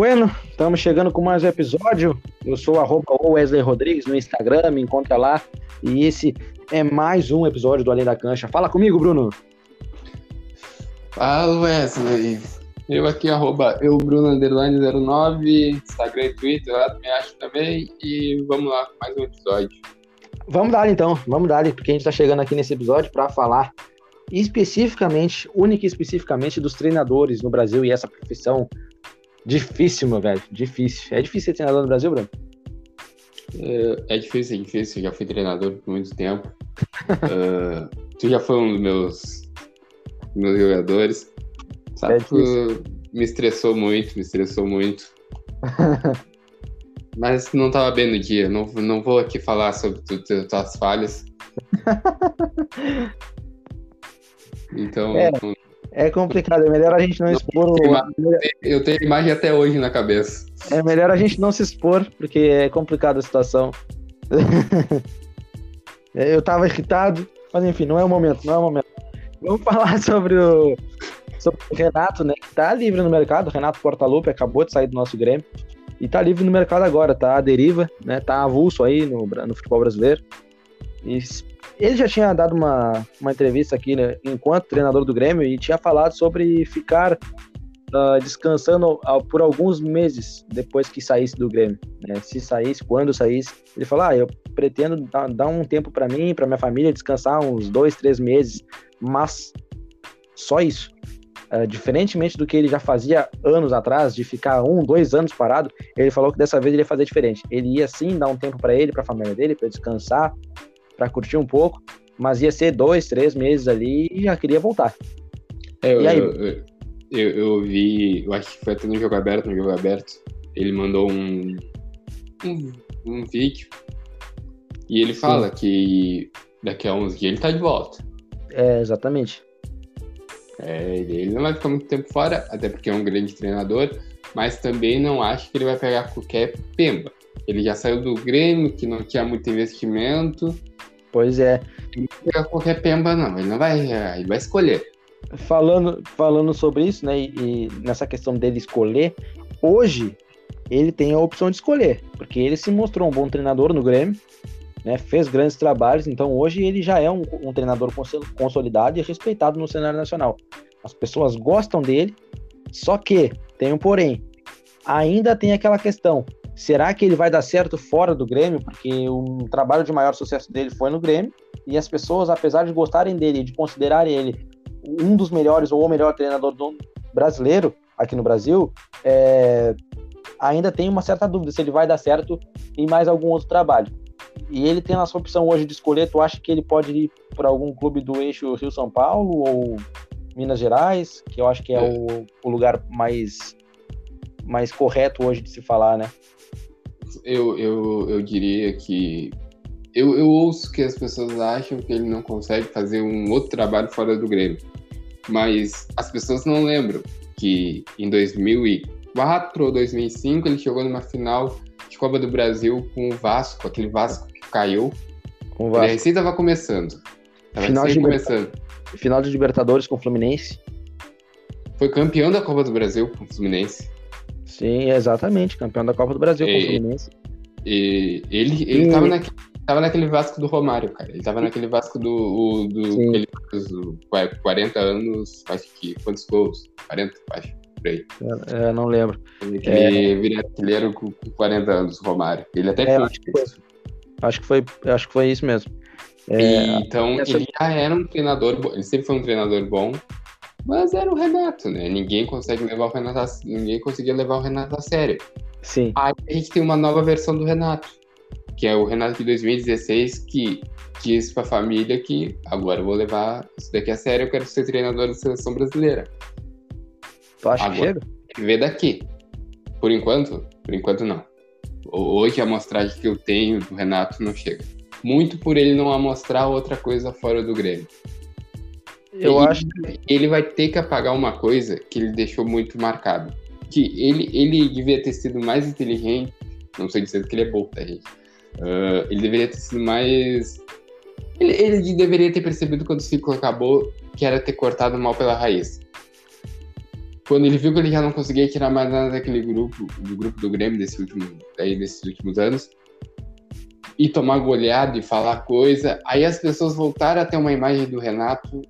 Bueno, estamos chegando com mais um episódio. Eu sou o Wesley Rodrigues no Instagram, me encontra lá. E esse é mais um episódio do Além da Cancha. Fala comigo, Bruno. Fala, Wesley. Eu aqui, arroba eu, Bruno, underline 09, Instagram e Twitter, lá me acho também. E vamos lá, mais um episódio. Vamos dar então, vamos dar, porque a gente está chegando aqui nesse episódio para falar especificamente, única e especificamente dos treinadores no Brasil e essa profissão difícil, meu velho, difícil. É difícil ser treinador no Brasil, Bruno? É, é difícil, é difícil. Eu já fui treinador por muito tempo. uh, tu já foi um dos meus, meus jogadores. Sabe é que me estressou muito, me estressou muito. Mas não tava bem no dia. Não, não vou aqui falar sobre tu, tu, tuas falhas. Então. É, é, complicado, é melhor a gente não, expor. O... Eu tenho imagem até hoje na cabeça. É melhor a gente não se expor, porque é complicada a situação. eu tava irritado, mas enfim, não é o momento, não é o momento. Vamos falar sobre o, sobre o Renato, né? Que tá livre no mercado. Renato Portaluppi acabou de sair do nosso Grêmio. E tá livre no mercado agora, tá à deriva, né? Tá avulso aí no, no futebol brasileiro. E ele já tinha dado uma, uma entrevista aqui, né, enquanto treinador do Grêmio, e tinha falado sobre ficar uh, descansando por alguns meses depois que saísse do Grêmio. Né? Se saísse, quando saísse. Ele falou: ah, eu pretendo dar, dar um tempo para mim, para minha família, descansar uns dois, três meses, mas só isso. Uh, diferentemente do que ele já fazia anos atrás, de ficar um, dois anos parado, ele falou que dessa vez ele ia fazer diferente. Ele ia sim dar um tempo para ele, para a família dele, para descansar, para curtir um pouco, mas ia ser dois, três meses ali e já queria voltar. É, eu, eu, eu, eu, vi, eu acho que foi até no jogo aberto, no jogo aberto, ele mandou um, um, um vídeo e ele fala Sim. que daqui a uns dias ele tá de volta. É, exatamente. É, ele não vai ficar muito tempo fora, até porque é um grande treinador, mas também não acho que ele vai pegar qualquer pemba. Ele já saiu do Grêmio, que não tinha muito investimento. Pois é. Não vai pegar qualquer pemba, não. Ele não vai. Ele vai escolher. Falando, falando sobre isso, né? E, e nessa questão dele escolher, hoje ele tem a opção de escolher, porque ele se mostrou um bom treinador no Grêmio, né, fez grandes trabalhos, então hoje ele já é um, um, treinador consolidado e respeitado no cenário nacional. As pessoas gostam dele, só que tem um porém. Ainda tem aquela questão: será que ele vai dar certo fora do Grêmio? Porque o trabalho de maior sucesso dele foi no Grêmio e as pessoas, apesar de gostarem dele, de considerarem ele um dos melhores ou o melhor treinador brasileiro aqui no Brasil, é, ainda tem uma certa dúvida se ele vai dar certo em mais algum outro trabalho. E ele tem a sua opção hoje de escolher, tu acha que ele pode ir para algum clube do eixo Rio-São Paulo ou Minas Gerais, que eu acho que é, é. O, o, lugar mais, mais correto hoje de se falar, né? Eu, eu, eu diria que eu, eu ouço que as pessoas acham que ele não consegue fazer um outro trabalho fora do Grêmio. Mas as pessoas não lembram que em 2004 ou 2005 ele chegou numa final de Copa do Brasil com o Vasco, aquele Vasco que caiu. Com o Vasco. Ele recém estava começando. Tava final, de começando. final de Libertadores com o Fluminense. Foi campeão da Copa do Brasil com o Fluminense. Sim, exatamente, campeão da Copa do Brasil e, com o Fluminense. E ele, ele e... tava naquele tava naquele Vasco do Romário, cara. Ele tava naquele Vasco do. O, do ele, do 40 anos, acho que. Quantos gols? 40, acho. Por aí. É, é não lembro. Ele é... vira artilheiro com, com 40 anos, Romário. Ele até é, acho, que foi, acho que foi Acho que foi isso mesmo. É, então, essa... ele já era um treinador bom. Ele sempre foi um treinador bom. Mas era o Renato, né? Ninguém consegue levar o Renato a... Ninguém conseguia levar o Renato a sério. Sim. Aí a gente tem uma nova versão do Renato que é o Renato de 2016, que disse para a família que agora eu vou levar isso daqui a sério, eu quero ser treinador da seleção brasileira. Tu acha agora, que chega? Vê daqui. Por enquanto, por enquanto não. Hoje a amostragem que eu tenho do Renato não chega. Muito por ele não amostrar outra coisa fora do Grêmio. Eu ele, acho que ele vai ter que apagar uma coisa que ele deixou muito marcado. Que ele, ele devia ter sido mais inteligente. Não sei dizer que ele é bom, tá, gente? Uh, ele deveria ter sido mais. Ele, ele, deveria ter percebido quando o ciclo acabou que era ter cortado mal pela raiz. quando ele viu que ele já não conseguia tirar mais nada daquele grupo, do grupo do Grêmio desse último, aí, desses últimos anos, e tomar goleado e falar coisa, aí as pessoas voltaram a ter uma imagem do Renato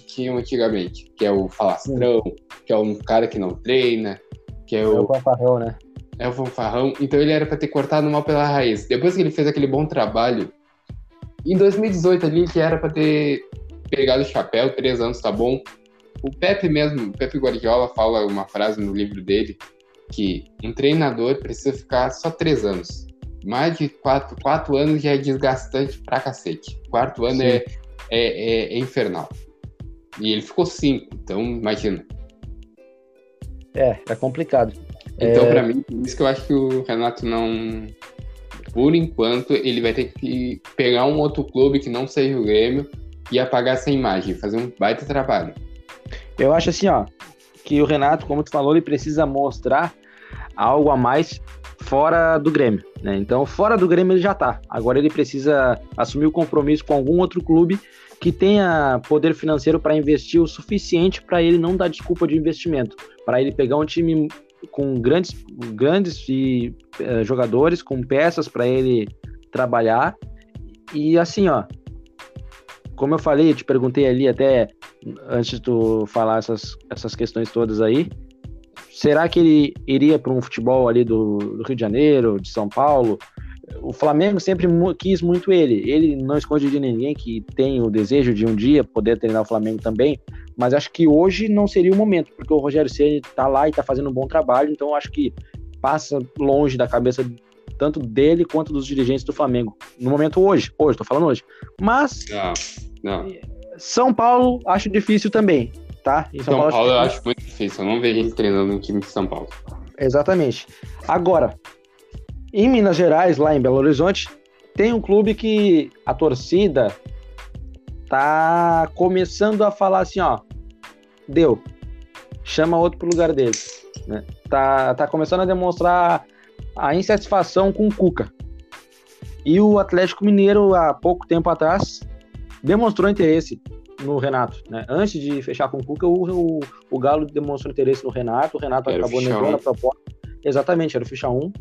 que tinham antigamente, que é o falastrão, Sim. que é um cara que não treina, que é, é o... o fanfarrão, né? É o fanfarrão. Então ele era para ter cortado mal pela raiz. Depois que ele fez aquele bom trabalho, em 2018 ali, que era para ter pegado o chapéu, três anos tá bom, o Pepe mesmo, o Pepe Guardiola fala uma frase no livro dele que um treinador precisa ficar só três anos. Mais de quatro, quatro anos já é desgastante pra cacete. Quarto ano é, é, é, é, infernal. E ele ficou cinco, então imagina. É, é complicado. Então, é... para mim, por isso que eu acho que o Renato não. Por enquanto, ele vai ter que pegar um outro clube que não seja o Grêmio e apagar essa imagem, fazer um baita trabalho. Eu acho assim, ó, que o Renato, como tu falou, ele precisa mostrar algo a mais fora do Grêmio, né? Então, fora do Grêmio ele já tá. Agora ele precisa assumir o compromisso com algum outro clube que tenha poder financeiro para investir o suficiente para ele não dar desculpa de investimento, para ele pegar um time com grandes, grandes e, uh, jogadores, com peças para ele trabalhar. E assim, ó, como eu falei, eu te perguntei ali até antes de tu falar essas, essas questões todas aí, será que ele iria para um futebol ali do, do, Rio de Janeiro, de São Paulo? O Flamengo sempre quis muito ele. Ele não esconde de ninguém que tem o desejo de um dia poder treinar o Flamengo também, mas acho que hoje não seria o momento, porque o Rogério Ceni está lá e está fazendo um bom trabalho, então acho que passa longe da cabeça tanto dele quanto dos dirigentes do Flamengo. No momento hoje, hoje, tô falando hoje. Mas não, não. São Paulo acho difícil também, tá? Em São, São Paulo, Paulo eu acho muito difícil. Eu não vejo ele treinando no time de São Paulo. Exatamente. Agora, em Minas Gerais, lá em Belo Horizonte, tem um clube que a torcida tá começando a falar assim, ó, deu, chama outro pro lugar dele, né? Tá, tá começando a demonstrar a insatisfação com o Cuca. E o Atlético Mineiro, há pouco tempo atrás, demonstrou interesse no Renato. Né? Antes de fechar com o Cuca, o, o, o Galo demonstrou interesse no Renato, o Renato era acabou negando a proposta. Exatamente, era o ficha 1.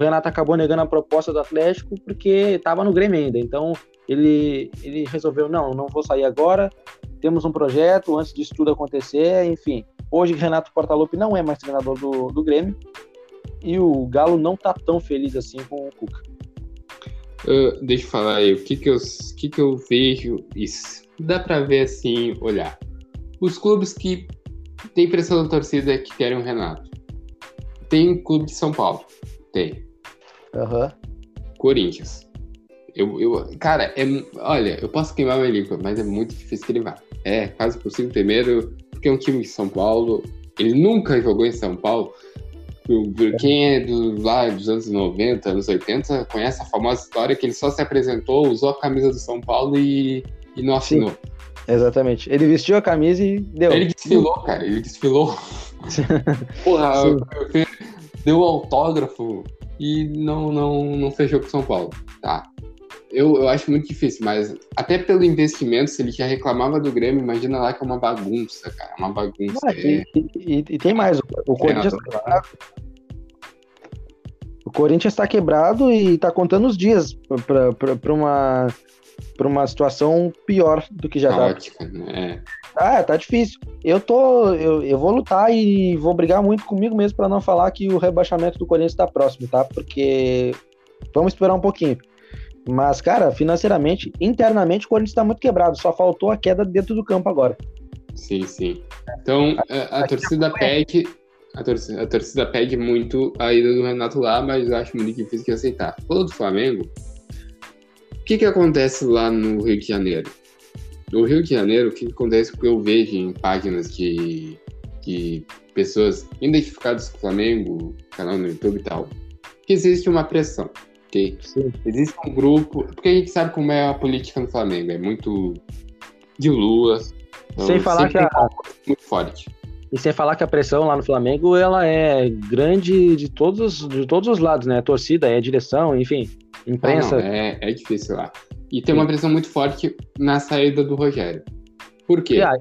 O Renato acabou negando a proposta do Atlético porque estava no Grêmio ainda. Então ele, ele resolveu: não, não vou sair agora. Temos um projeto antes disso tudo acontecer. Enfim, hoje Renato Portaluppi não é mais treinador do, do Grêmio e o Galo não tá tão feliz assim com o Cuca. Uh, deixa eu falar aí, o que que eu, que que eu vejo isso? Dá para ver assim, olhar. Os clubes que tem pressão da torcida que querem o Renato. Tem clube de São Paulo. Tem. Corinthians. Eu, eu, cara, é, olha, eu posso queimar minha língua, mas é muito difícil que ele vá. É quase possível. Primeiro, porque é um time de São Paulo. Ele nunca jogou em São Paulo. Quem é do, lá dos anos 90, anos 80, conhece a famosa história que ele só se apresentou, usou a camisa do São Paulo e, e não assinou. Sim, exatamente. Ele vestiu a camisa e deu. Ele desfilou, cara. Ele desfilou. Porra, deu autógrafo e não, não, não fechou com o São Paulo. Tá. Eu, eu acho muito difícil, mas até pelo investimento, se ele já reclamava do Grêmio, imagina lá que é uma bagunça, cara. Uma bagunça. É... e, e, e, tem mais, o, o Corinthians. Tá o Corinthians está quebrado e está contando os dias para uma para uma situação pior do que já Caótica, tá. Né? Ah, tá difícil. Eu tô, eu, eu vou lutar e vou brigar muito comigo mesmo para não falar que o rebaixamento do Corinthians está próximo, tá? Porque vamos esperar um pouquinho. Mas, cara, financeiramente, internamente, o Corinthians está muito quebrado. Só faltou a queda dentro do campo agora. Sim, sim. Então, a, a torcida pede. A torcida, a torcida pede muito a ida do Renato lá, mas eu acho muito difícil de aceitar. Falando do Flamengo, o que, que acontece lá no Rio de Janeiro? No Rio de Janeiro, o que, que acontece que eu vejo em páginas de, de pessoas identificadas com o Flamengo, canal no YouTube e tal, que existe uma pressão ok? Sim. Existe um grupo. Porque a gente sabe como é a política no Flamengo. É muito de lua. Então sem falar que a... muito forte. E sem falar que a pressão lá no Flamengo ela é grande de todos, de todos os lados, né? A torcida, é a direção, enfim, imprensa. Ah, não, é, é difícil lá. E tem uma pressão muito forte na saída do Rogério. Por quê? Ah,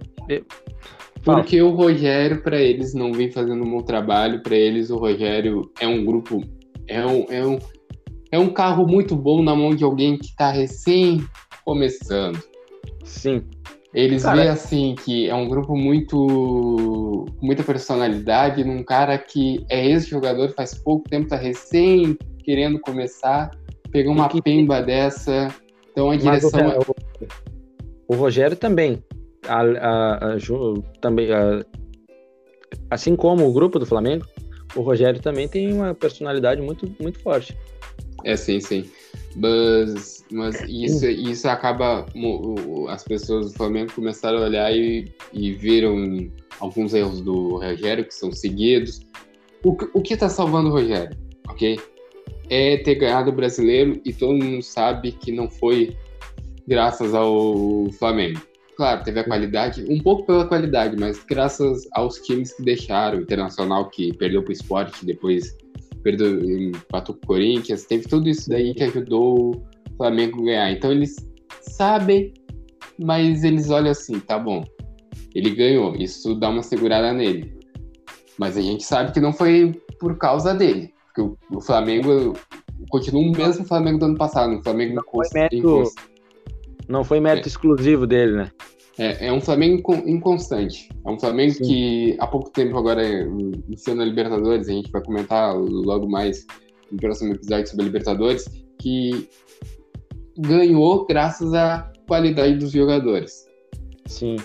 Fala. Porque o Rogério, para eles, não vem fazendo um bom trabalho. Para eles, o Rogério é um grupo. É um, é, um, é um carro muito bom na mão de alguém que tá recém começando. Sim. Eles Cara- veem assim que é um grupo muito com muita personalidade, num cara que é ex-jogador faz pouco tempo, tá recém querendo começar, pegou uma que- pemba dessa. Então a Mas o, direção é o- o Rogério também. A- a- a também a- assim como o grupo do Flamengo, o Rogério também tem uma personalidade muito, muito forte. É, sim, sim. Mas, mas isso, isso acaba. As pessoas do Flamengo começaram a olhar e, e viram alguns erros do Rogério que são seguidos. O, que- o que tá salvando o Rogério, ok? É ter ganhado o brasileiro e todo mundo sabe que não foi graças ao Flamengo. Claro, teve a qualidade, um pouco pela qualidade, mas graças aos times que deixaram, o Internacional que perdeu pro esporte, depois perdeu, empatou o Corinthians, teve tudo isso daí que ajudou o Flamengo a ganhar. Então eles sabem, mas eles olham assim, tá bom, ele ganhou, isso dá uma segurada nele. Mas a gente sabe que não foi por causa dele, porque o, o Flamengo continua o mesmo Flamengo do ano passado, o Flamengo Não foi mérito- Não foi mérito exclusivo dele, né? É, é um Flamengo incon- inconstante. É um Flamengo Sim. que há pouco tempo agora iniciando a Libertadores, a gente vai comentar logo mais no próximo episódio sobre a Libertadores, que ganhou graças à qualidade dos jogadores. Sim.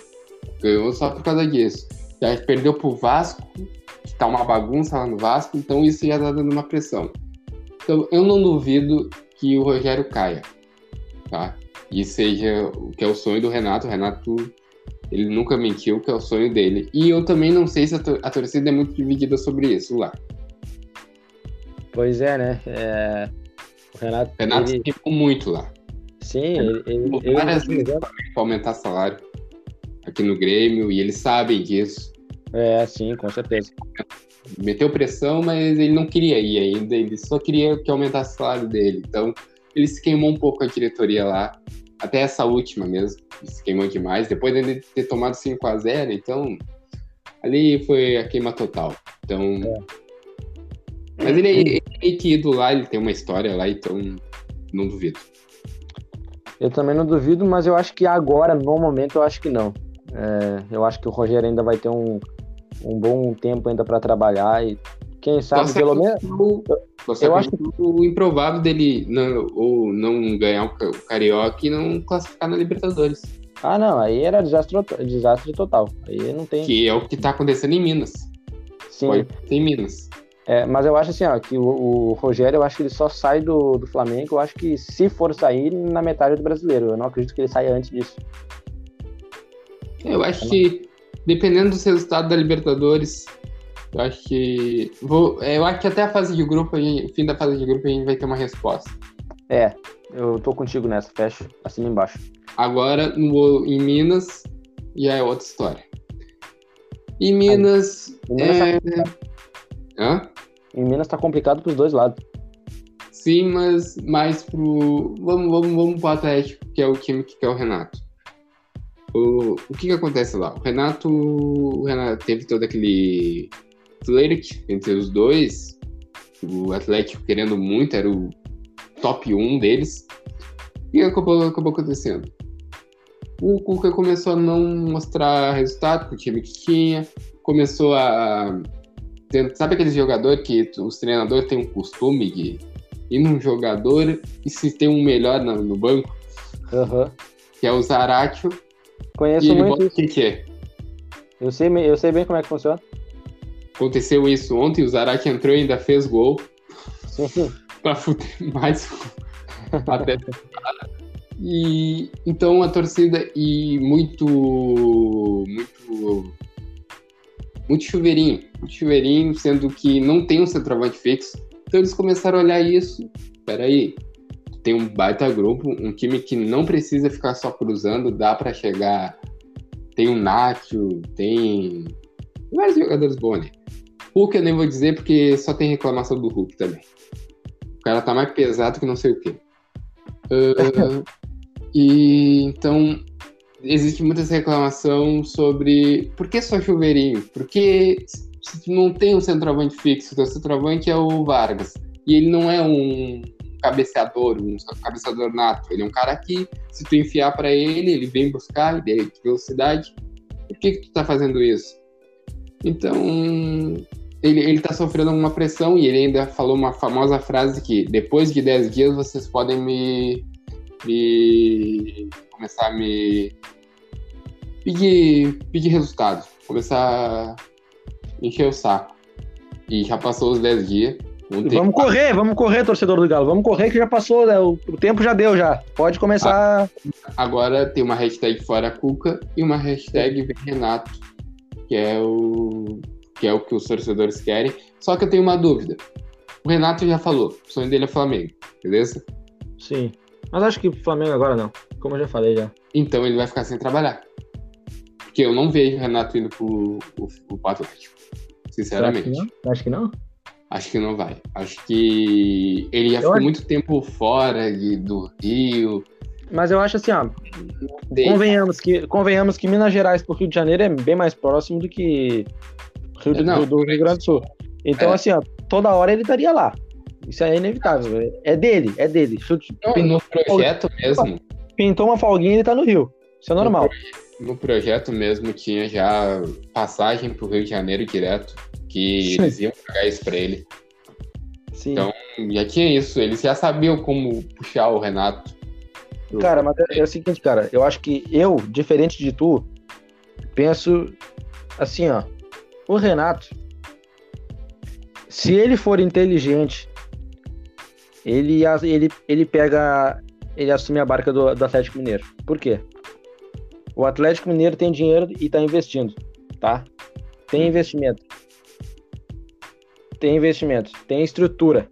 Ganhou só por causa disso. Já perdeu pro Vasco, que tá uma bagunça lá no Vasco, então isso já tá dando uma pressão. Então eu não duvido que o Rogério caia, tá? E seja o que é o sonho do Renato. O Renato, ele nunca mentiu que é o sonho dele. E eu também não sei se a, tor- a torcida é muito dividida sobre isso lá. Pois é, né? É, O Renato. Renato ele- ficou muito lá. Sim, ele. ele, Falou ele- várias vezes para aumentar salário aqui no Grêmio, e eles sabem disso. É, sim, com certeza. meteu pressão, mas ele não queria ir ainda, ele só queria que aumentasse o salário dele. Então, ele se queimou um pouco a diretoria lá, até essa última mesmo, ele se queimou demais, depois dele ter tomado 5 a 0 então, ali foi a queima total. Então, mas ele, ele é meio que ido lá, ele tem uma história lá, então não duvido. Eu também não duvido, mas eu acho que agora, no momento, eu acho que não. É, eu acho que o Rogério ainda vai ter um, um bom tempo ainda para trabalhar e quem sabe Você pelo menos. Você eu acho o improvável dele não, ou não ganhar o Ca- o Carioca e não classificar na Libertadores. Ah, não, aí era desastre, desastre total. Aí não tem. Que é o que tá acontecendo em Minas. Sim, Pode em Minas. É, mas eu acho assim, ó, que o, o Rogério, eu acho que ele só sai do, do Flamengo, eu acho que se for sair, na metade do brasileiro. Eu não acredito que ele saia antes disso. Eu acho que, dependendo dos resultados da Libertadores, eu acho que. Vou, eu acho que até a fase de grupo, gente- fim da fase de grupo, a gente vai ter uma resposta. É, eu tô contigo nessa, fecho acima e embaixo. Agora, no, em Minas, já é outra história. Em Minas. Em Minas é... Hã? Em Minas tá complicado pros dois lados. Sim, mas mais pro. Vamos, vamos, vamos pro Atlético, que é o time que quer o Renato. O, o que que acontece lá? O Renato, o Renato teve todo aquele flerte entre os dois. O Atlético querendo muito, era o top 1 deles. E acabou, acabou acontecendo. O Cuca começou a não mostrar resultado pro time que tinha. Começou a. Sabe aquele jogador que os treinadores têm um costume de ir num jogador e se tem um melhor no, no banco, Aham. que é o Zaratio, Conheço e muito isso. o que é. Eu sei, eu sei bem como é que funciona. Aconteceu isso ontem, o Zarate entrou e ainda fez gol Sim, sim. pra fuder mais até e então a torcida e muito muito muito chuveirinho, muito chuveirinho, sendo que não tem um centroavante fixo. Então eles começaram a olhar isso. Peraí, tem um baita grupo, um time que não precisa ficar só cruzando, dá pra chegar. Tem o Nacho, tem vários jogadores bons ali. Hulk eu nem vou dizer porque só tem reclamação do Hulk também. O cara tá mais pesado que não sei o quê. Ah, e então existe muitas reclamações sobre por que só chuveirinho? Por que se tu não tem um centroavante fixo, teu centroavante é o Vargas, e ele não é um cabeceador, um cabeceador nato, ele é um cara que, se tu enfiar para ele, ele vem buscar, ideia de velocidade. Por que, que tu tá fazendo isso? Então, ele, ele tá sofrendo uma pressão e ele ainda falou uma famosa frase que depois de 10 dias vocês podem me, me começar a me pedir, pedir resultados, começar a encher o saco. E já passou os 10 dias. Vamos correr, vamos correr, torcedor do Galo. Vamos correr que já passou, né? o, o, tempo já deu já. Pode começar. Agora tem uma hashtag fora Cuca e uma hashtag Renato, que é o que é o que os torcedores querem. Só que eu tenho uma dúvida. O Renato já falou, o sonho dele é Flamengo, beleza? Sim. Mas acho que Flamengo agora não, como eu já falei já. Então ele vai ficar sem trabalhar. Porque eu não vejo o Renato indo pro, pro, pro Atlético. Sinceramente. Acho que, acho que não? Acho que não vai. Acho que ele já eu ficou acho... muito tempo fora de, do Rio. Mas eu acho assim, ó. Convenhamos que, convenhamos que Minas Gerais pro Rio de Janeiro é bem mais próximo do que Rio, não, do, Rio Grande do Sul. Então, é. assim, ó, toda hora ele estaria lá. Isso é inevitável. É dele, é dele. Não, no projeto mesmo. Pintou uma folguinha e ele tá no Rio. Isso é normal. No projeto mesmo tinha já passagem pro Rio de Janeiro direto, que eles iam pagar isso pra ele. Sim. Então, já tinha isso, eles já sabiam como puxar o Renato. Cara, mas é, é o seguinte, cara, eu acho que eu, diferente de tu, penso assim, ó. O Renato, se ele for inteligente, ele, ele, ele pega. Ele assume a barca do, do Atlético Mineiro. Por quê? O Atlético Mineiro tem dinheiro e está investindo, tá? Tem investimento. Tem investimento, tem estrutura.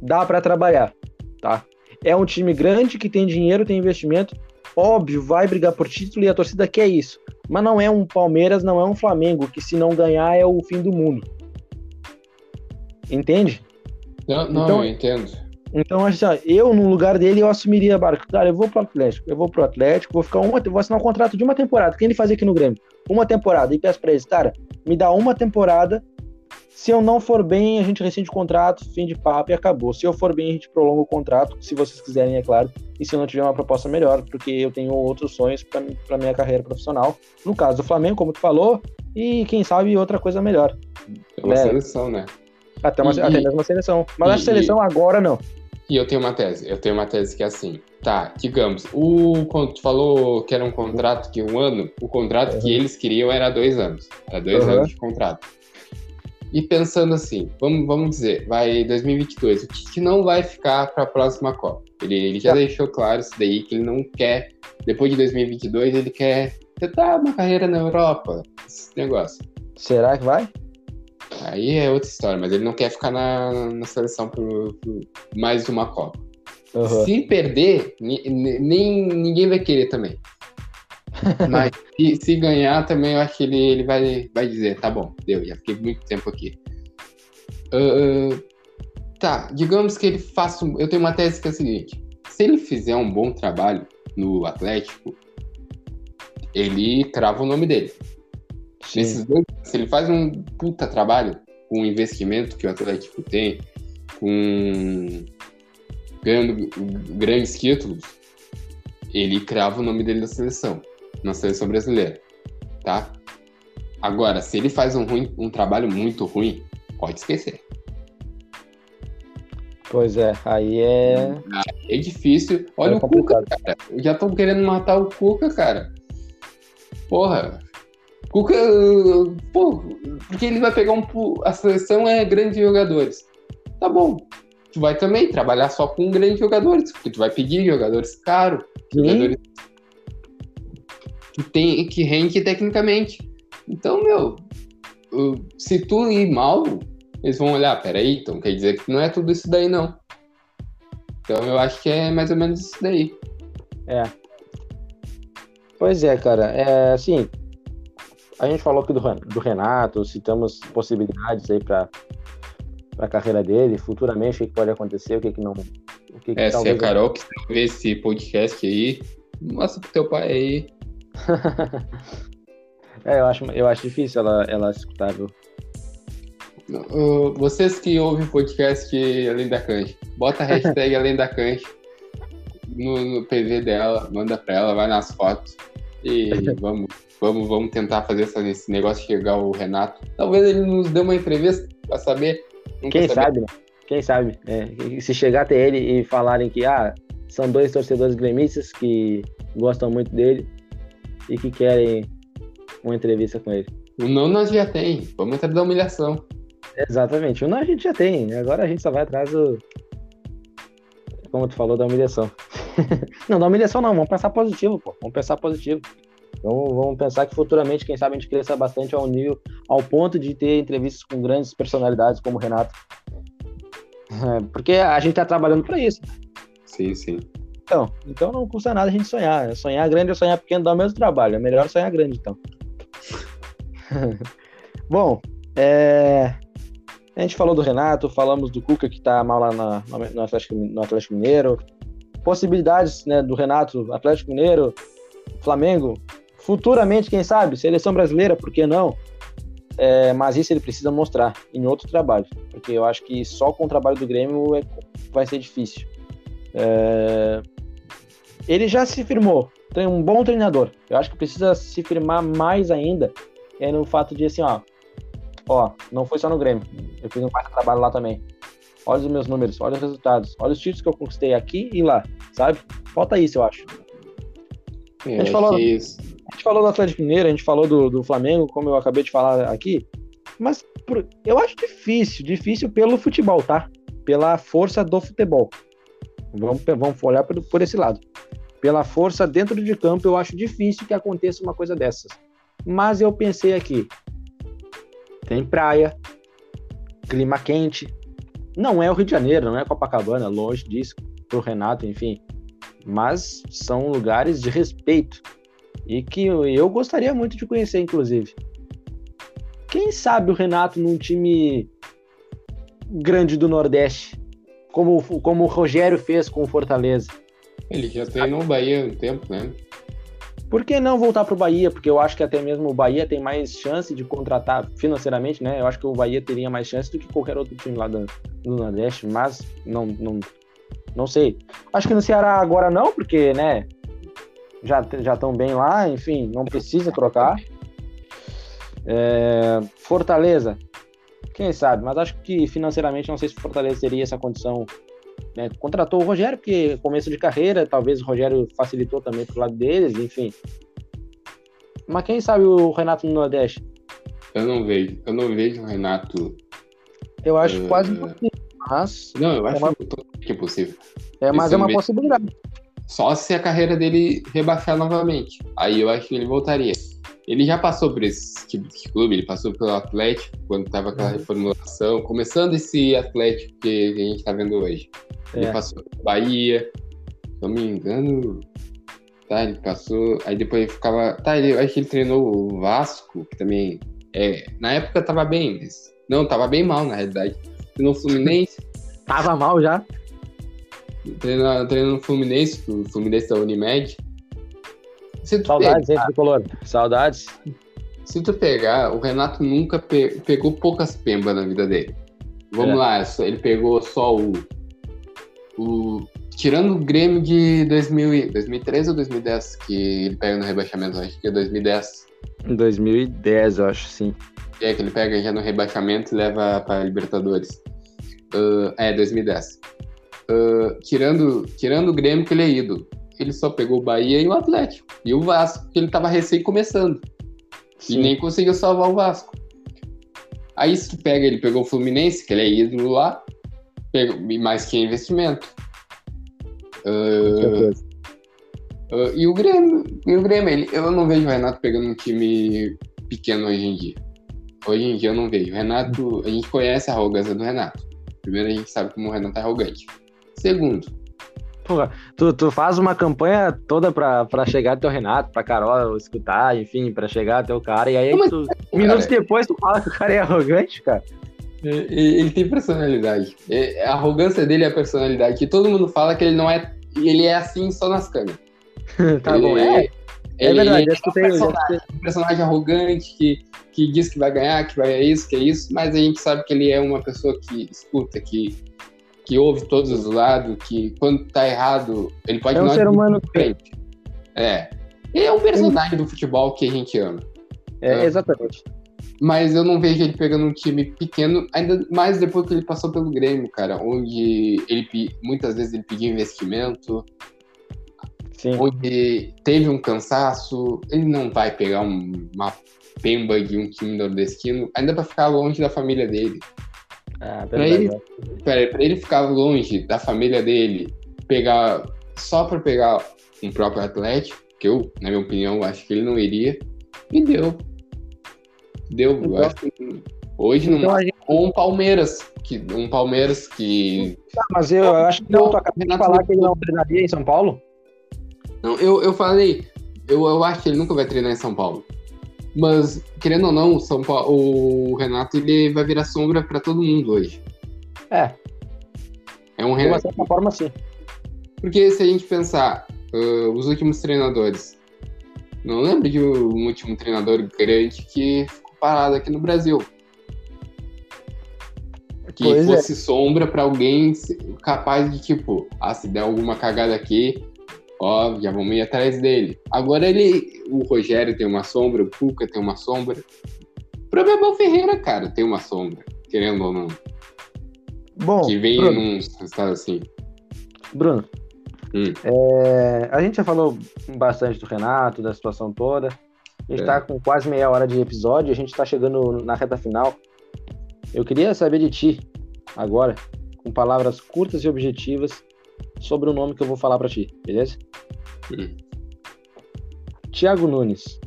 Dá para trabalhar, tá? É um time grande que tem dinheiro, tem investimento. Óbvio, vai brigar por título e a torcida quer isso. Mas não é um Palmeiras, não é um Flamengo, que se não ganhar é o fim do mundo. Entende? Não, não então, eu entendo. Então, assim, eu, no lugar dele, eu assumiria a barca. Cara, eu vou pro Atlético, eu vou pro Atlético, vou ficar uma. Vou assinar um contrato de uma temporada. O que ele fazia aqui no Grêmio? Uma temporada. E peço pra eles, cara, me dá uma temporada. Se eu não for bem, a gente rescinde o contrato, fim de papo e acabou. Se eu for bem, a gente prolonga o contrato, se vocês quiserem, é claro. E se eu não tiver uma proposta melhor, porque eu tenho outros sonhos para minha carreira profissional. No caso do Flamengo, como tu falou, e quem sabe outra coisa melhor. É uma né? seleção, né? Até, uma, e, até mesmo uma seleção. Mas e, a seleção e... agora não. E eu tenho uma tese. Eu tenho uma tese que é assim. Tá, digamos, o tu falou que era um contrato de um ano. O contrato uhum. que eles queriam era dois anos. Era dois uhum. anos de contrato. E pensando assim, vamos, vamos dizer, vai 2022, o Tite não vai ficar para a próxima Copa. Ele, ele já tá. deixou claro isso daí, que ele não quer, depois de 2022, ele quer tentar uma carreira na Europa, esse negócio. Será que vai? Aí é outra história, mas ele não quer ficar na, na seleção por, por mais de uma Copa. Uhum. Se perder, nem ninguém vai querer também. Mas se, se, ganhar também, eu acho que ele, ele vai, vai dizer, tá bom, deu, já fiquei muito tempo aqui. Uh, tá, digamos que ele faça. Eu tenho uma tese que é a seguinte: se ele fizer um bom trabalho no Atlético, ele crava o nome dele. Dois, se ele faz um puta trabalho com o investimento que o Atlético tem, com ganhando grandes títulos, ele crava o nome dele na seleção, na seleção brasileira, tá? Agora, se ele faz um, ruim, um trabalho muito ruim, pode esquecer. Pois é, aí é. É difícil. Olha é o Cuca, cara. Já estão querendo matar o Cuca, cara. Porra, Cuca, pô, porque ele vai pegar um. A seleção é grandes jogadores. Tá bom. Tu vai também trabalhar só com grandes jogadores, porque tu vai pedir jogadores caros, jogadores que, tem, que rende tecnicamente. Então, meu, se tu ir mal, eles vão olhar, peraí, então quer dizer que não é tudo isso daí, não. Então eu acho que é mais ou menos isso daí. É. Pois é, cara. É assim, a gente falou aqui do, do Renato, citamos possibilidades aí para a carreira dele, futuramente o que, pode acontecer, o que, que não. O que, que é, se a Carol que ver esse podcast aí, Mostra pro teu pai aí. é, eu acho, eu acho difícil ela, ela escutar, viu? Uh, vocês que ouvem podcast Além da Cante, bota a hashtag Além da Cante no, no PV dela, manda pra ela, vai nas fotos e vamos, vamos, vamos tentar fazer essa, esse negócio chegar o Renato. Talvez ele nos dê uma entrevista pra saber. Quem sabe, né? Quem sabe? É, se chegar até ele e falarem que ah, são dois torcedores gremistas que gostam muito dele e que querem uma entrevista com ele. O não nós já tem. Vamos entrar da humilhação. Exatamente. O não a gente já tem. Agora a gente só vai atrás do. Como tu falou, da humilhação. não, da humilhação não. Vamos pensar positivo, pô. Vamos pensar positivo. Vamos, vamos pensar que futuramente, quem sabe, a gente cresça bastante ao nível, ao ponto de ter entrevistas com grandes personalidades como o Renato. É, porque a gente tá trabalhando para isso. Sim, sim. Então, então não custa nada a gente sonhar. Sonhar grande ou sonhar pequeno dá o mesmo trabalho. É melhor sonhar grande, então. Bom, é... a gente falou do Renato, falamos do Cuca que tá mal lá na, no, Atlético, no Atlético Mineiro. Possibilidades né, do Renato, Atlético Mineiro, Flamengo. Futuramente, quem sabe, seleção brasileira, por que não? É, mas isso ele precisa mostrar em outro trabalho, porque eu acho que só com o trabalho do Grêmio é, vai ser difícil. É, ele já se firmou, tem um bom treinador. Eu acho que precisa se firmar mais ainda é no fato de assim, ó, ó, não foi só no Grêmio, eu fiz um baita trabalho lá também. Olha os meus números, olha os resultados, olha os títulos que eu conquistei aqui e lá, sabe? Falta isso, eu acho. É, a, gente falou, a gente falou do Atlético Mineiro, a gente falou do, do Flamengo, como eu acabei de falar aqui, mas por, eu acho difícil, difícil pelo futebol, tá? Pela força do futebol. Vamos, vamos olhar por, por esse lado. Pela força dentro de campo, eu acho difícil que aconteça uma coisa dessas. Mas eu pensei aqui: tem praia, clima quente. Não é o Rio de Janeiro, não é Copacabana, longe disso, pro Renato, enfim. Mas são lugares de respeito e que eu gostaria muito de conhecer, inclusive. Quem sabe o Renato num time grande do Nordeste, como, como o Rogério fez com o Fortaleza. Ele já treinou o Bahia há um tempo, né? Por que não voltar para o Bahia? Porque eu acho que até mesmo o Bahia tem mais chance de contratar financeiramente, né? Eu acho que o Bahia teria mais chance do que qualquer outro time lá do, do Nordeste, mas não, não, não sei. Acho que no Ceará agora não, porque, né? Já estão bem lá, enfim, não precisa trocar. É, Fortaleza, quem sabe? Mas acho que financeiramente não sei se Fortaleza teria essa condição né? Contratou o Rogério, porque começo de carreira, talvez o Rogério facilitou também pro lado deles, enfim. Mas quem sabe o Renato no Nordeste? Eu não vejo. Eu não vejo o Renato. Eu acho uh... quase impossível. Mas não, eu acho é uma... que é possível. É, mas Esse é uma possibilidade. Só se a carreira dele rebaixar novamente. Aí eu acho que ele voltaria. Ele já passou por esse tipo de clube, ele passou pelo Atlético, quando estava aquela uhum. reformulação, começando esse Atlético que a gente está vendo hoje. É. Ele passou pelo Bahia, se não me engano. Tá, ele passou. Aí depois ele ficava. Tá, ele, acho que ele treinou o Vasco, que também. É, na época tava bem, mas. Não, tava bem mal, na realidade. Treinou o Fluminense. tava mal já? Treinou, treinou no Fluminense, o Fluminense da Unimed. Saudades, hein, Tricolor? Saudades. Se tu pegar, o Renato nunca pe pegou poucas pembas na vida dele. Vamos é. lá, ele pegou só o, o. Tirando o Grêmio de 2000, 2013 ou 2010, que ele pega no rebaixamento, acho que é 2010. 2010, eu acho, sim. É, que ele pega já no rebaixamento e leva para Libertadores. Uh, é, 2010. Uh, tirando, tirando o Grêmio, que ele é ídolo ele só pegou o Bahia e o Atlético. E o Vasco, que ele estava recém começando. Sim. E nem conseguiu salvar o Vasco. Aí se tu pega, ele pegou o Fluminense, que ele é ídolo lá, pegou, mais que investimento. Uh, uh, e o Grêmio, e o Grêmio ele, eu não vejo o Renato pegando um time pequeno hoje em dia. Hoje em dia eu não vejo. O Renato, a gente conhece a arrogância do Renato. Primeiro, a gente sabe como o Renato é arrogante. Segundo, Porra, tu, tu faz uma campanha toda pra, pra chegar até o Renato, pra Carol escutar, enfim, pra chegar até o cara, e aí Mas, tu, minutos depois tu fala que o cara é arrogante, cara. Ele tem personalidade. A arrogância dele é a personalidade. Que todo mundo fala que ele não é. Ele é assim só nas câmeras. tá ele, bom, é. É ele- verdade, ele eu escutei, eu já escutei. um personagem arrogante que, que diz que vai ganhar, que vai é isso, que é isso, mas a gente sabe que ele é uma pessoa que escuta, que, que ouve todos os lados, que quando tá errado, ele pode É um ser humano de frente. É. Ele é um personagem do futebol que a gente ama. É, exatamente. Mas eu não vejo ele pegando um time pequeno, ainda mais depois que ele passou pelo Grêmio, cara, onde ele muitas vezes ele pediu investimento, Sim. onde teve um cansaço, ele não vai pegar um- uma pemba de um time nordestino, ainda pra ficar longe da família dele. Ah, Pra ele, pra, pra ele ficar longe da família dele, pegar só pra pegar um próprio Atlético, que eu, na minha opinião, acho que ele não iria, e deu. Deu. Eu Então- acho que hoje não Então, a gente- ou um Palmeiras, que, um Palmeiras que. Ah, mas eu, eu acho que não, tu acabou de falar que ele não treinaria em São Paulo? Não, eu, eu falei, eu, eu acho que ele nunca vai treinar em São Paulo. Mas, querendo ou não, o São Paulo, o Renato ele vai virar sombra pra todo mundo hoje. É, É um de uma Renato. certa forma sim. Porque se a gente pensar, ah, os últimos treinadores. Não lembro de um último treinador grande que ficou parado aqui no Brasil. Que Pois é. fosse sombra pra alguém capaz de, tipo, ah, se der alguma cagada aqui, ó, já vamos ir atrás dele. Agora ele. O Rogério tem uma sombra, o Cuca tem uma sombra. O próprio Abel Ferreira, cara, tem uma sombra, querendo ou não. Bom, Que vem Bruno, num resultado assim. Bruno, Hum. é, a gente já falou bastante do Renato, da situação toda. A gente É. tá com quase meia hora de episódio, a gente tá chegando na reta final. Eu queria saber de ti, agora, com palavras curtas e objetivas, sobre o nome que eu vou falar pra ti, beleza? Hum. Thiago Nunes.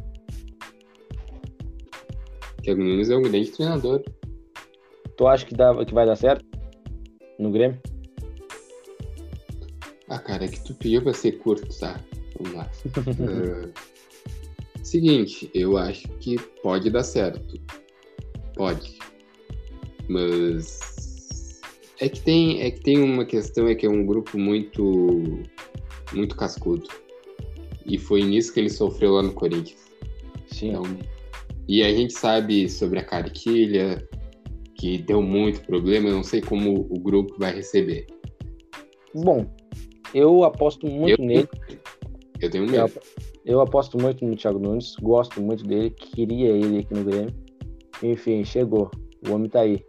Thiago Nunes é um grande treinador. Tu acha que, dá, que vai dar certo no Grêmio? Ah, cara, é que tu pediu pra ser curto, tá? Vamos lá. Ah, seguinte, eu acho que pode dar certo. Pode. Mas é que tem, é que tem uma questão, é que é um grupo muito muito cascudo. E foi nisso que ele sofreu lá no Corinthians. Sim. Então, e a gente sabe sobre a cartilha, que deu muito problema, eu não sei como o grupo vai receber. Bom, eu aposto muito Eu- nele. Eu tenho Eu, medo. eu aposto muito no Thiago Nunes, gosto muito dele, queria ele aqui no Grêmio. Enfim, chegou. O homem tá aí.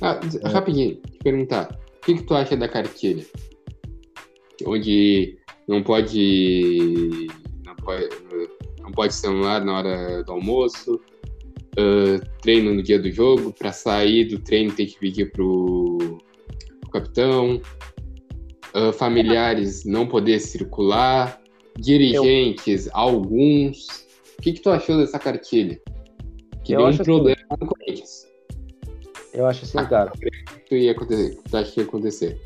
Ah, rapidinho, te perguntar. O que, que tu acha da cartilha? Onde não pode. Não pode, não pode celular na hora do almoço, ah, treino no dia do jogo, pra sair do treino tem que pedir pro, pro capitão, ah, familiares não poder circular, dirigentes, alguns. O que, que tu achou dessa cartilha? Que Eu deu um problema no Corinthians. Eu acho assim, cara. que ia acontecer? tu acha que ia acontecer?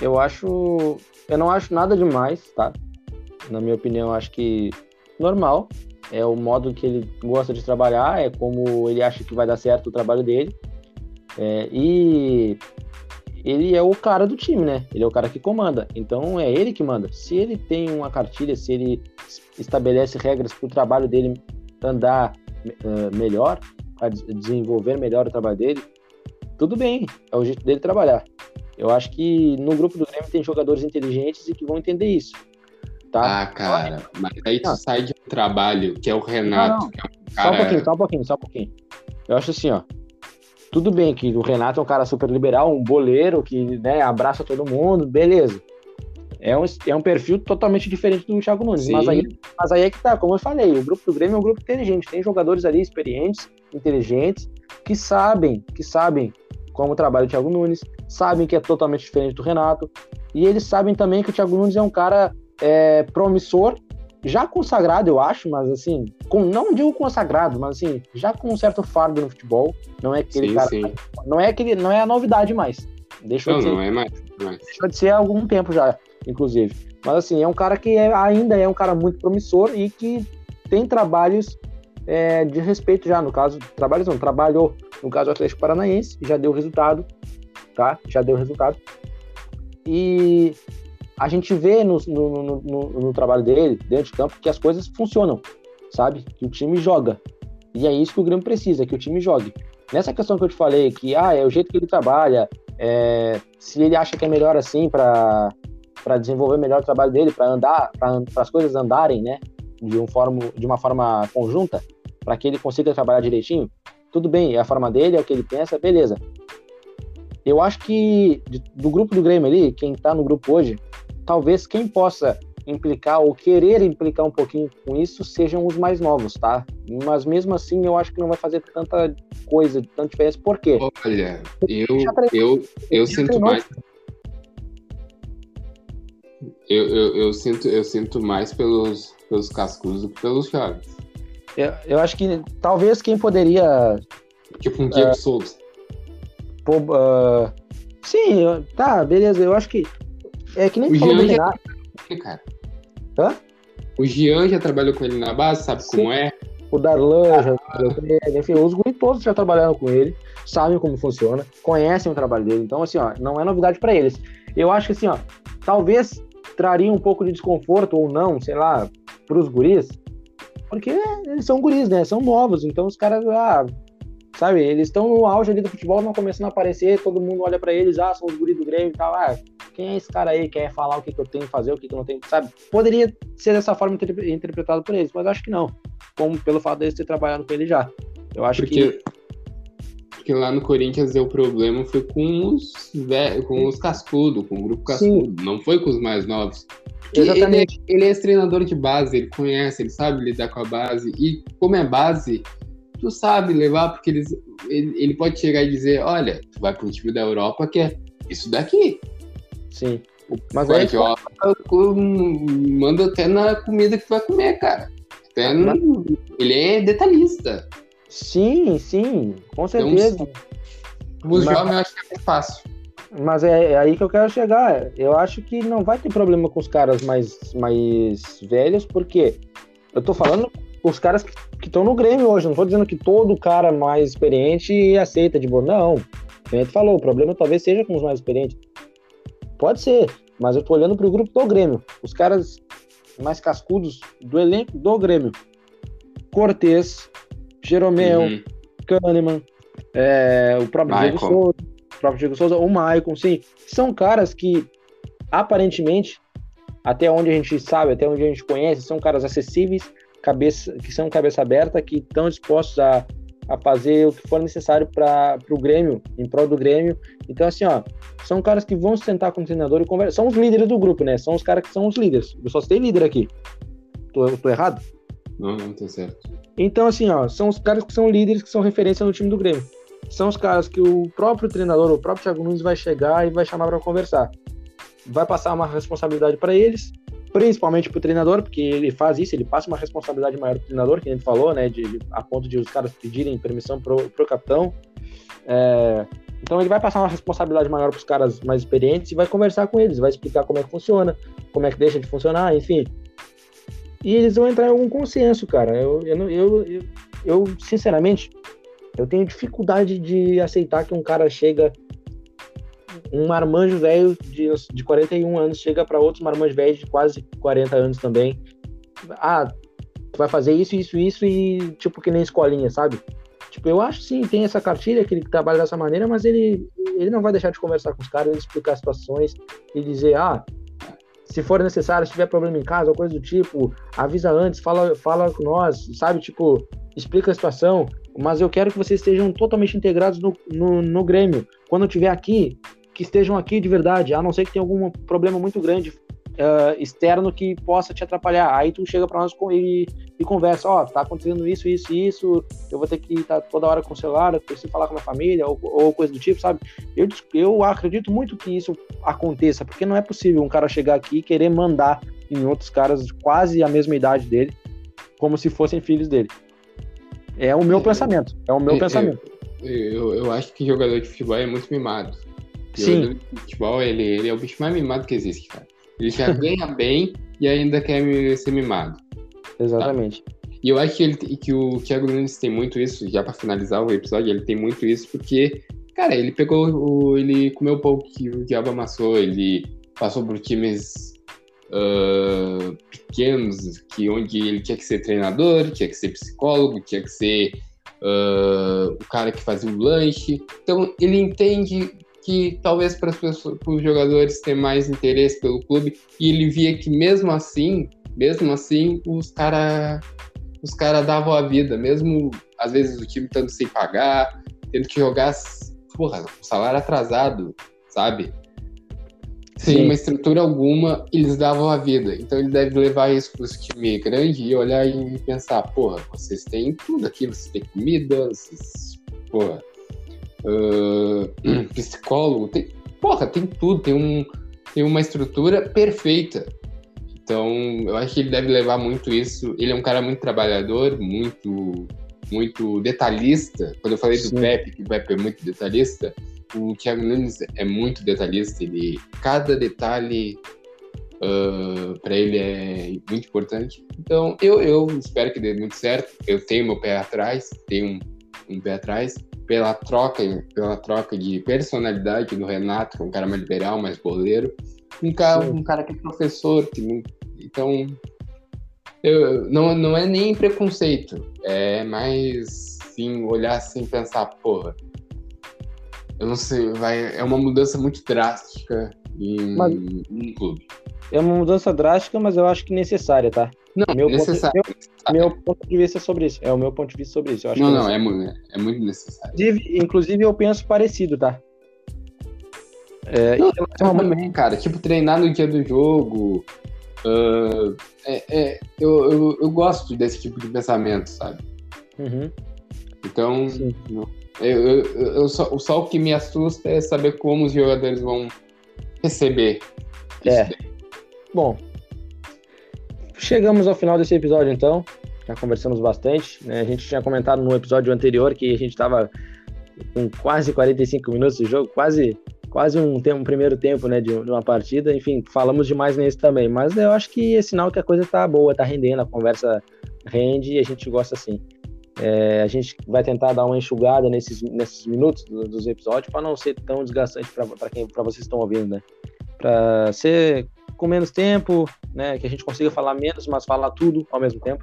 Eu acho. Eu não acho nada demais, tá? Na minha opinião, acho que normal. É o modo que ele gosta de trabalhar, é como ele acha que vai dar certo o trabalho dele. É, e ele é o cara do time, né? Ele é o cara que comanda. Então é ele que manda. Se ele tem uma cartilha, se ele estabelece regras para o trabalho dele andar eh, melhor, para desenvolver melhor o trabalho dele, tudo bem. É o jeito dele trabalhar. Eu acho que no grupo do Grêmio tem jogadores inteligentes e que vão entender isso. Tá? Ah, cara, mas aí tu sai de um trabalho que é o Renato, Não, não. que é um Só um cara. pouquinho, só um pouquinho, só um pouquinho. Eu acho assim, ó. Tudo bem que o Renato é um cara super liberal, um boleiro que né, abraça todo mundo, beleza. É um, é um perfil totalmente diferente do Thiago Nunes. Mas aí, mas aí é que tá, como eu falei, o grupo do Grêmio é um grupo inteligente. Tem jogadores ali experientes, inteligentes, que sabem, que sabem como trabalha o Thiago Nunes, sabem que é totalmente diferente do Renato. E eles sabem também que o Thiago Nunes é um cara é, promissor, já consagrado, eu acho, mas assim, com, não digo consagrado, mas assim, já com um certo fardo no futebol. Não é aquele Sim, cara. sim. Não é aquele, não é a novidade mais. Deixou Não, de ser não é mais. é mais. deixou de ser há algum tempo já, inclusive. Mas assim, é um cara que é- ainda é um cara muito promissor e que tem trabalhos é, de respeito já, no caso, trabalhos não, trabalhou no caso do Atlético Paranaense, já deu resultado, tá? Já deu resultado. E a gente vê no, no, no, no, trabalho dele, dentro de campo, que as coisas funcionam, sabe? Que o time joga. E é isso que o Grêmio precisa, que o time jogue. Nessa questão que eu te falei, que ah, é o jeito que ele trabalha, é, se ele acha que é melhor assim para desenvolver melhor o trabalho dele, para andar, para as coisas andarem, né? De, um forma, de uma forma conjunta, para que ele consiga trabalhar direitinho, tudo bem, é a forma dele, é o que ele pensa, beleza. Eu acho que do grupo do Grêmio ali, quem está no grupo hoje, talvez quem possa implicar ou querer implicar um pouquinho com isso sejam os mais novos, tá? Mas mesmo assim eu acho que não vai fazer tanta coisa, tanta diferença. Por quê? Olha, eu, eu, eu sinto mais. Eu, eu, sinto, eu sinto mais pelos, pelos cascudos do que pelos jovens. Eu, eu acho que talvez quem poderia. Tipo um Diego uh, Souza. Pô, uh, sim, tá, beleza. Eu acho que. É que nem o falou Jean já... cara. Hã? O Jean já trabalhou com ele na base, sabe sim. como é? O Darlan já trabalhou com ele. Enfim, os guris todos já trabalharam com ele, sabem como funciona, conhecem o trabalho dele. Então, assim, ó, não é novidade para eles. Eu acho que, assim, ó, talvez traria um pouco de desconforto ou não, sei lá, pros guris, porque eles são guris, né? São novos, então os caras, ah, sabe, eles estão no auge ali do futebol, estão começando a aparecer, todo mundo olha para eles, ah, são os guris do Grêmio e tal, ah, quem é esse cara aí, quer falar o que, que eu tenho que fazer, o que, que eu não tenho, sabe? Poderia ser dessa forma interpretado por eles, mas acho que não, como pelo fato deles ter trabalhado com ele já. Eu acho porque, que... Porque lá no Corinthians o problema foi com os, com os cascudos, com o grupo cascudo, Sim. não foi com os mais novos. Exatamente. Ele, ele é treinador de base, ele conhece, ele sabe lidar com a base, e como é base, tu sabe levar, porque eles, ele, ele pode chegar e dizer, olha, tu vai para um time da Europa que é isso daqui. Sim. Mas aí, ó, manda até na comida que tu vai comer, cara. Até no, ele é detalhista. Sim, sim, com certeza. Então, os Mas... jovens eu acho que é fácil. Mas é, é, aí que eu quero chegar. Eu acho que não vai ter problema com os caras mais, mais velhos, porque eu tô falando os caras que estão no Grêmio hoje. Não tô dizendo que todo cara mais experiente aceita de boa. Não. A gente falou, o problema talvez seja com os mais experientes. Pode ser, mas eu tô olhando pro grupo do Grêmio. Os caras mais cascudos do elenco do Grêmio. Cortez, Jeromel, uhum. Kahneman, é, o próprio Michael. Diego Souza, o próprio Diego Souza, o Maicon, sim. São caras que, aparentemente, até onde a gente sabe, até onde a gente conhece, são caras acessíveis, cabeça, que são cabeça aberta, que estão dispostos a, a fazer o que for necessário para o Grêmio, em prol do Grêmio. Então, assim, ó, são caras que vão se sentar com o treinador e conversar. São os líderes do grupo, né? São os caras que são os líderes. Eu só tem líder aqui. Tô, tô errado? Não, não, tá certo. Então, assim, ó, são os caras que são líderes, que são referência no time do Grêmio. São os caras que o próprio treinador, o próprio Thiago Nunes vai chegar e vai chamar para conversar. Vai passar uma responsabilidade para eles, principalmente para o treinador, porque ele faz isso, ele passa uma responsabilidade maior pro treinador, que a gente falou, né, de, a ponto de os caras pedirem permissão pro, pro capitão. É, então ele vai passar uma responsabilidade maior para os caras mais experientes e vai conversar com eles, vai explicar como é que funciona, como é que deixa de funcionar, enfim. E eles vão entrar em algum consenso, cara. Eu, eu, eu, eu, eu sinceramente, eu tenho dificuldade de aceitar que um cara chega um marmanjo velho de, de 41 anos chega para outros marmanjos velhos de quase 40 anos também. Ah, tu vai fazer isso, isso, isso e tipo que nem escolinha, sabe? Tipo, eu acho sim, tem essa cartilha que ele trabalha dessa maneira, mas ele, ele não vai deixar de conversar com os caras, explicar situações e dizer, ah, se for necessário, se tiver problema em casa ou coisa do tipo, avisa antes, fala, fala com nós, sabe? Tipo, explica a situação, mas eu quero que vocês estejam totalmente integrados no, no, no Grêmio. Quando eu estiver aqui, que estejam aqui de verdade, a não ser que tenha algum problema muito grande uh, externo que possa te atrapalhar. Aí tu chega para nós e, e conversa, ó, oh, tá acontecendo isso, isso isso, eu vou ter que estar tá toda hora com o celular, preciso falar com a minha família, ou, ou, coisa do tipo, sabe? Eu, eu acredito muito que isso aconteça, porque não é possível um cara chegar aqui e querer mandar em outros caras de quase a mesma idade dele, como se fossem filhos dele. É o meu é, pensamento, é o meu é, pensamento. Eu, eu acho que jogador de futebol é muito mimado. Sim. O futebol, ele, ele é o bicho mais mimado que existe, cara. Ele já ganha bem e ainda quer ser mimado. Exatamente. Tá? E eu acho que, ele, que o Thiago Nunes tem muito isso, já para finalizar o episódio, ele tem muito isso porque, cara, ele pegou o. Ele comeu o pão que o diabo amassou, ele passou por times uh, pequenos, que onde ele tinha que ser treinador, tinha que ser psicólogo, tinha que ser uh, o cara que fazia o lanche. Então ele entende que talvez para os jogadores ter mais interesse pelo clube e ele via que mesmo assim, mesmo assim, os cara os cara davam a vida, mesmo às vezes o time estando sem pagar, tendo que jogar, porra, salário atrasado, sabe? sem Sim. uma estrutura alguma, eles davam a vida. Então ele deve levar isso para os time grande e olhar e pensar, porra, vocês têm tudo aqui, vocês têm comida, vocês, porra, uh, psicólogo, tem, porra, tem tudo, tem, um, tem uma estrutura perfeita. Então, eu acho que ele deve levar muito isso. Ele é um cara muito trabalhador, muito muito detalhista. Quando eu falei Sim. do Pepe, que o Pepe é muito detalhista, o Thiago Nunes é muito detalhista, ele cada detalhe uh, para ele é muito importante. Então eu, eu espero que dê muito certo. Eu tenho meu pé atrás, tenho um, um pé atrás pela troca, pela troca de personalidade do Renato, um cara mais liberal, mais boleiro, um cara, um cara que é professor, que não, então eu, não, não é nem preconceito, é mais sim olhar assim pensar, porra, eu não sei, vai, é uma mudança muito drástica em, mas, em clube. É uma mudança drástica, mas eu acho que necessária, tá? Não, meu necessário. Ponto, meu, meu, ponto de vista é sobre isso. É o meu ponto de vista sobre isso. não, não, é, muito, é muito necessário. Inclusive, inclusive, eu penso parecido, tá? É, não, eu também, cara. Tipo, treinar no dia do jogo. Uh, é, é, eu, eu, eu, gosto desse tipo de pensamento, sabe? Uhum. Então, eu, eu, eu só, só, o que me assusta é saber como os jogadores vão receber. É. Bom, chegamos ao final desse episódio então. Já conversamos bastante. Né? A gente tinha comentado no episódio anterior que a gente estava com quase 45 minutos de jogo, quase quase um, tempo, um primeiro tempo né, de, uma partida. Enfim, falamos demais nisso também. Mas eu acho que é sinal que a coisa tá boa, tá rendendo, a conversa rende e a gente gosta assim. É, a gente vai tentar dar uma enxugada nesses, nesses minutos do, dos episódios para não ser tão desgastante para vocês estão ouvindo, né? Para ser com menos tempo, né? Que a gente consiga falar menos, mas falar tudo ao mesmo tempo.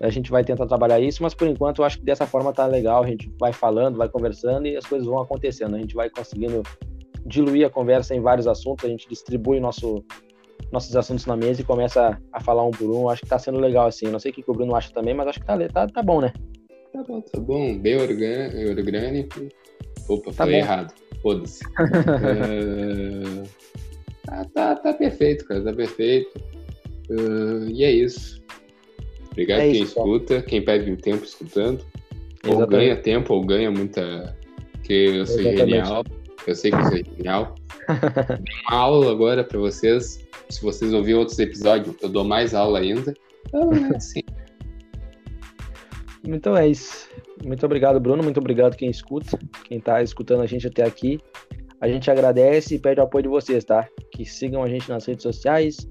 A gente vai tentar trabalhar isso, mas por enquanto eu acho que dessa forma tá legal. A gente vai falando, vai conversando e as coisas vão acontecendo. A gente vai conseguindo diluir a conversa em vários assuntos. A gente distribui nosso nossos assuntos na mesa e começa a falar um por um. Acho que tá sendo legal assim. Não sei o que o Bruno acha também, mas acho que tá, tá, tá bom, né? Tá bom, tá bom. Bem orgânico. Opa, tá falei bom. errado. Foda-se. uh, tá, tá, tá, perfeito, cara. Tá perfeito. Uh, e é isso. Obrigado é quem isso, escuta, quem perde tempo escutando. Exatamente. Ou ganha tempo, ou ganha muita. Que eu sou Exatamente. genial. Eu sei que eu sou genial. uma aula agora para vocês se vocês ouviram outros episódios, eu dou mais aula ainda. Então, é assim. Então é isso. Muito obrigado, Bruno. Muito obrigado quem escuta, quem está escutando a gente até aqui. A gente agradece e pede o apoio de vocês, tá? Que sigam a gente nas redes sociais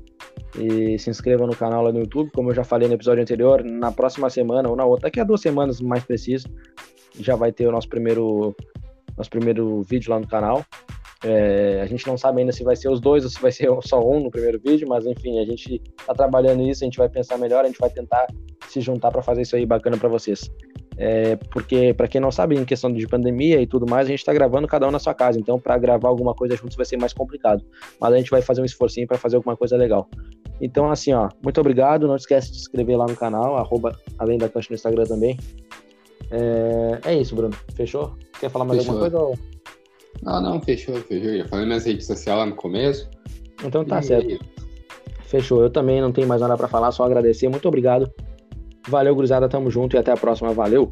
e se inscrevam no canal lá no YouTube. Como eu já falei no episódio anterior, na próxima semana ou na outra, daqui a duas semanas mais preciso, já vai ter o nosso primeiro, nosso primeiro vídeo lá no canal. É, a gente não sabe ainda se vai ser os dois ou se vai ser só um no primeiro vídeo, mas enfim, a gente está trabalhando isso, a gente vai pensar melhor, a gente vai tentar se juntar para fazer isso aí bacana para vocês. É, porque, para quem não sabe, em questão de pandemia e tudo mais, a gente está gravando cada um na sua casa, então para gravar alguma coisa juntos vai ser mais complicado. Mas a gente vai fazer um esforcinho para fazer alguma coisa legal. Então, assim, ó, muito obrigado. Não esquece de se inscrever lá no canal, arroba, além da Touch no Instagram também. É, é isso, Bruno. Fechou? Quer falar mais Fechou. alguma coisa? Ou... Não, não, fechou, fechou. Já falei minhas redes sociais lá no começo. Então tá e... certo. Fechou. Eu também não tenho mais nada para falar, só agradecer. Muito obrigado. Valeu, gurizada. Tamo junto e até a próxima. Valeu!